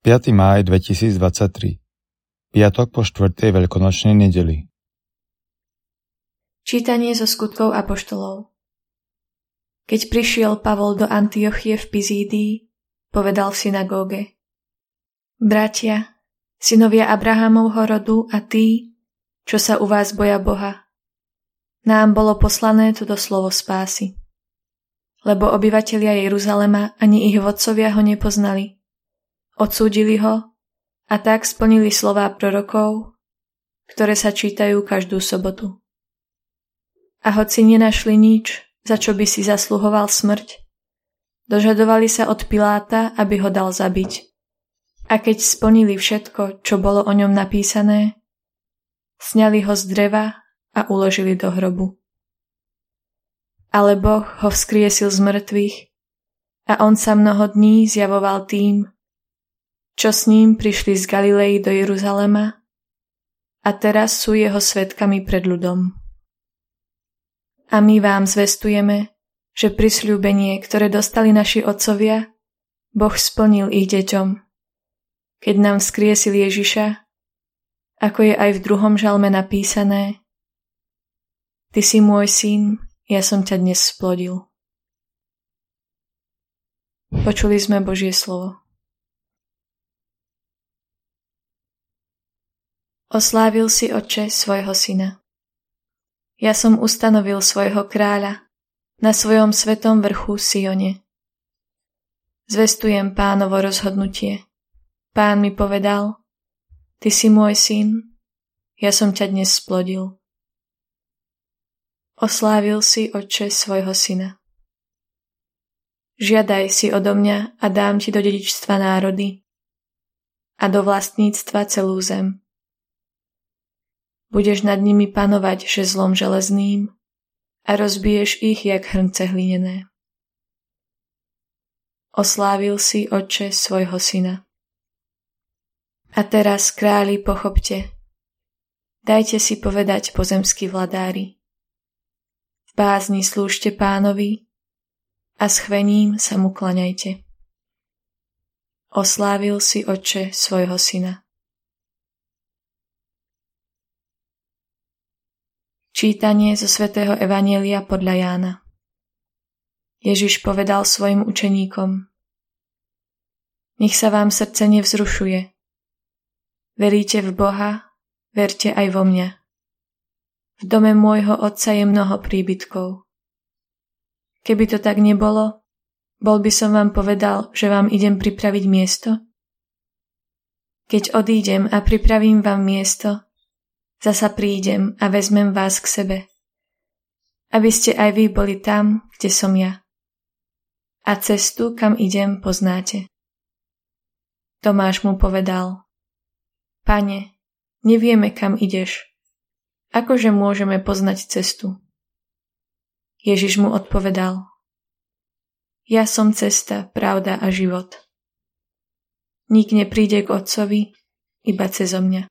5. máj 2023 Piatok po štvrtej veľkonočnej nedeli Čítanie zo skutkov apoštolov Keď prišiel Pavol do Antiochie v Pizídii, povedal v synagóge Bratia, synovia Abrahamovho rodu a tí, čo sa u vás boja Boha, nám bolo poslané toto slovo spásy. Lebo obyvatelia Jeruzalema ani ich vodcovia ho nepoznali – Odsúdili ho a tak splnili slová prorokov, ktoré sa čítajú každú sobotu. A hoci nenašli nič, za čo by si zasluhoval smrť, dožadovali sa od Piláta, aby ho dal zabiť. A keď splnili všetko, čo bolo o ňom napísané, sňali ho z dreva a uložili do hrobu. Ale Boh ho vzkriesil z mŕtvych a on sa mnoho dní zjavoval tým, čo s ním prišli z Galilei do Jeruzalema a teraz sú jeho svetkami pred ľudom. A my vám zvestujeme, že prisľúbenie, ktoré dostali naši otcovia, Boh splnil ich deťom, keď nám vzkriesil Ježiša, ako je aj v druhom žalme napísané Ty si môj syn, ja som ťa dnes splodil. Počuli sme Božie slovo. Oslávil si oče svojho syna. Ja som ustanovil svojho kráľa na svojom svetom vrchu Sione. Zvestujem pánovo rozhodnutie. Pán mi povedal, ty si môj syn, ja som ťa dnes splodil. Oslávil si oče svojho syna. Žiadaj si odo mňa a dám ti do dedičstva národy a do vlastníctva celú zem. Budeš nad nimi panovať žezlom železným a rozbiješ ich jak hrnce hlinené. Oslávil si oče svojho syna. A teraz, králi, pochopte, dajte si povedať pozemskí vladári. V bázni slúžte pánovi a s chvením sa mu klaňajte. Oslávil si oče svojho syna. Čítanie zo svätého Evanielia podľa Jána Ježiš povedal svojim učeníkom Nech sa vám srdce nevzrušuje. Veríte v Boha, verte aj vo mňa. V dome môjho otca je mnoho príbytkov. Keby to tak nebolo, bol by som vám povedal, že vám idem pripraviť miesto? Keď odídem a pripravím vám miesto, Zasa prídem a vezmem vás k sebe, aby ste aj vy boli tam, kde som ja. A cestu, kam idem, poznáte. Tomáš mu povedal, Pane, nevieme, kam ideš. Akože môžeme poznať cestu? Ježiš mu odpovedal, Ja som cesta, pravda a život. Nik nepríde k Otcovi, iba cezo mňa.